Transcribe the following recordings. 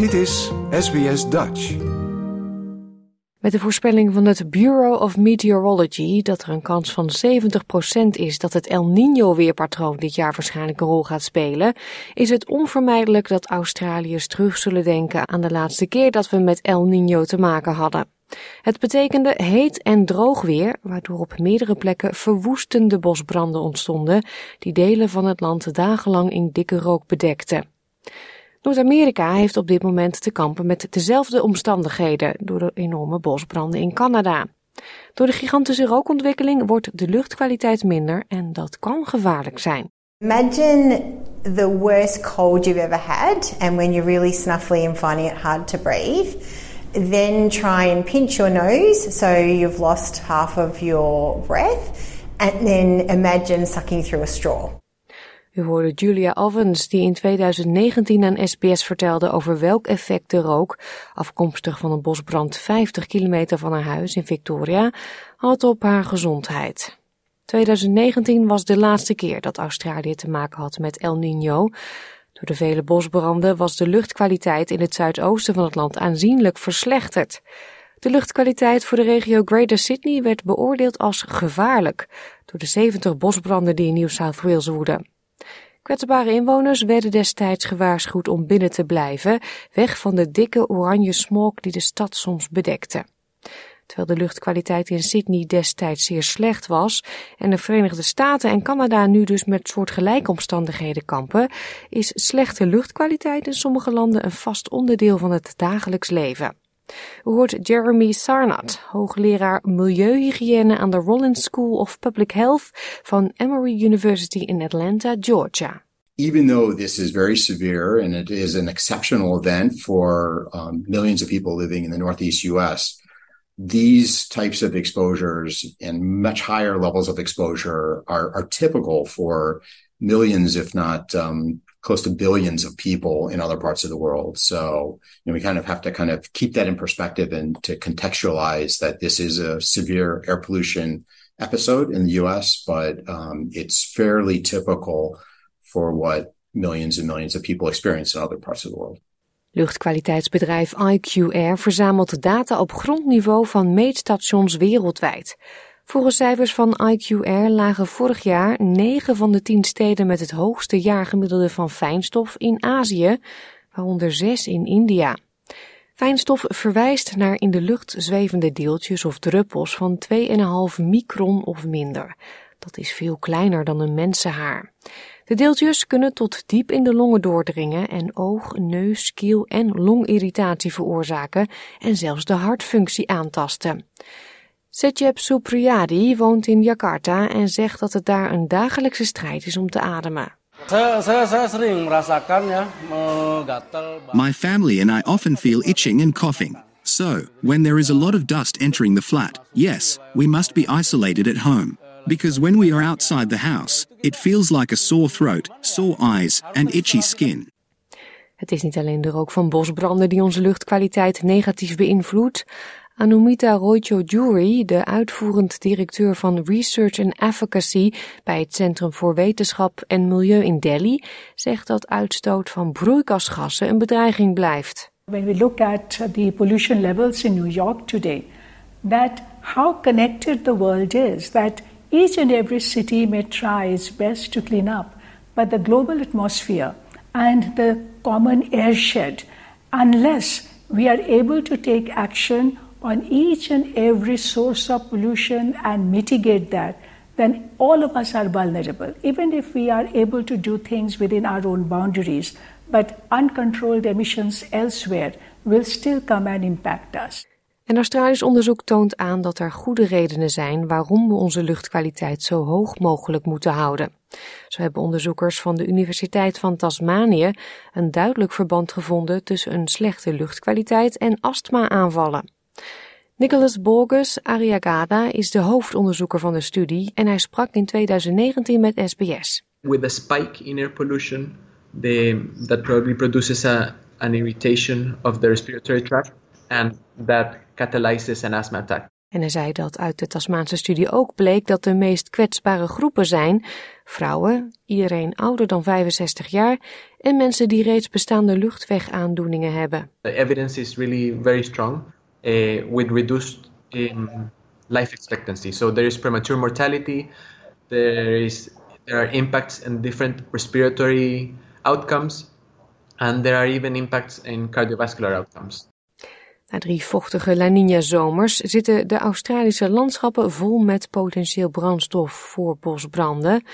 Dit is SBS Dutch. Met de voorspelling van het Bureau of Meteorology dat er een kans van 70% is dat het El Niño-weerpatroon dit jaar waarschijnlijk een rol gaat spelen, is het onvermijdelijk dat Australiërs terug zullen denken aan de laatste keer dat we met El Niño te maken hadden. Het betekende heet en droog weer, waardoor op meerdere plekken verwoestende bosbranden ontstonden, die delen van het land dagenlang in dikke rook bedekten. Noord-Amerika heeft op dit moment te kampen met dezelfde omstandigheden door de enorme bosbranden in Canada. Door de gigantische rookontwikkeling wordt de luchtkwaliteit minder en dat kan gevaarlijk zijn. Imagine the worst cold you've ever had and when you're really snuffly and finding it hard to breathe. Then try and pinch your nose so you've lost half of your breath and then imagine sucking through a straw. U hoorde Julia Ovens die in 2019 aan SBS vertelde over welk effect de rook, afkomstig van een bosbrand 50 kilometer van haar huis in Victoria, had op haar gezondheid. 2019 was de laatste keer dat Australië te maken had met El Niño. Door de vele bosbranden was de luchtkwaliteit in het zuidoosten van het land aanzienlijk verslechterd. De luchtkwaliteit voor de regio Greater Sydney werd beoordeeld als gevaarlijk door de 70 bosbranden die in New South Wales woeden. Kwetsbare inwoners werden destijds gewaarschuwd om binnen te blijven, weg van de dikke oranje smog die de stad soms bedekte. Terwijl de luchtkwaliteit in Sydney destijds zeer slecht was en de Verenigde Staten en Canada nu dus met soortgelijke omstandigheden kampen, is slechte luchtkwaliteit in sommige landen een vast onderdeel van het dagelijks leven. U hoort Jeremy Sarnat, hoogleraar milieuhygiëne aan de Rollins School of Public Health van Emory University in Atlanta, Georgia. Even though this is very severe and it is an exceptional event for um, millions of people living in the Northeast US, these types of exposures and much higher levels of exposure are, are typical for millions, if not um, close to billions of people in other parts of the world. So, you know, we kind of have to kind of keep that in perspective and to contextualize that this is a severe air pollution episode in the US, but um, it's fairly typical for what millions and millions of people experience in other parts of the world. Luchtkwaliteitsbedrijf IQR verzamelt data op grondniveau van meetstations wereldwijd. Volgens cijfers van IQR lagen vorig jaar 9 van de 10 steden met het hoogste jaargemiddelde van fijnstof in Azië, waaronder 6 in India. Fijnstof verwijst naar in de lucht zwevende deeltjes of druppels van 2,5 micron of minder. Dat is veel kleiner dan een mensenhaar. De deeltjes kunnen tot diep in de longen doordringen en oog, neus, keel en longirritatie veroorzaken en zelfs de hartfunctie aantasten. Secep Supriyadi woont in Jakarta en zegt dat het daar een dagelijkse strijd is om te ademen. My family and I often feel itching and coughing. So, when there is a lot of dust entering the flat, yes, we must be isolated at home. Because when we are outside the house, it feels like a sore throat, sore eyes, and itchy skin. Het is niet alleen de rook van bosbranden die onze luchtkwaliteit negatief beïnvloedt. Anumita Roycho-Jury, de uitvoerend directeur van Research and Advocacy bij het Centrum voor Wetenschap en Milieu in Delhi, zegt dat uitstoot van broeikasgassen een bedreiging blijft. When we look at the pollution levels in New York today, that how connected the world is, that each and every city may try its best to clean up, but the global atmosphere and the common airshed, unless we are able to take action on each and every source of pollution and mitigate that, then all of us are vulnerable. Even if we are able to do things within our own boundaries, but uncontrolled emissions elsewhere will still come and impact us. En Australisch onderzoek toont aan dat er goede redenen zijn waarom we onze luchtkwaliteit zo hoog mogelijk moeten houden. Zo hebben onderzoekers van de Universiteit van Tasmanië een duidelijk verband gevonden tussen een slechte luchtkwaliteit en astma-aanvallen. Nicholas Borges Ariagada is de hoofdonderzoeker van de studie en hij sprak in 2019 met SBS. With a spike in air pollution, the, that probably produces a, an irritation of the respiratory tract and that catalyzes an asthma attack. En hij zei dat uit de Tasmaanse studie ook bleek dat de meest kwetsbare groepen zijn vrouwen, iedereen ouder dan 65 jaar en mensen die reeds bestaande luchtwegaandoeningen hebben. The evidence is really very strong uh, with reduced um, life expectancy. So there is premature mortality, there is there are impacts in different respiratory outcomes and there are even impacts in cardiovascular outcomes. Na drie vochtige La Nina-zomers zitten de Australische landschappen vol met potentieel brandstof voor bosbranden.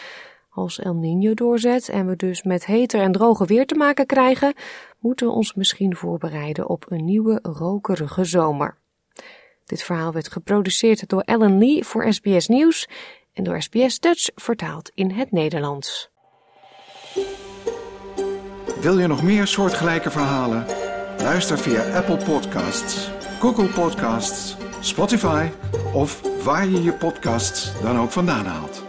Als El Niño doorzet en we dus met heter en droge weer te maken krijgen, moeten we ons misschien voorbereiden op een nieuwe rokerige zomer. Dit verhaal werd geproduceerd door Ellen Lee voor SBS Nieuws en door SBS Dutch vertaald in het Nederlands. Wil je nog meer soortgelijke verhalen? Luister via Apple Podcasts, Google Podcasts, Spotify of waar je je podcasts dan ook vandaan haalt.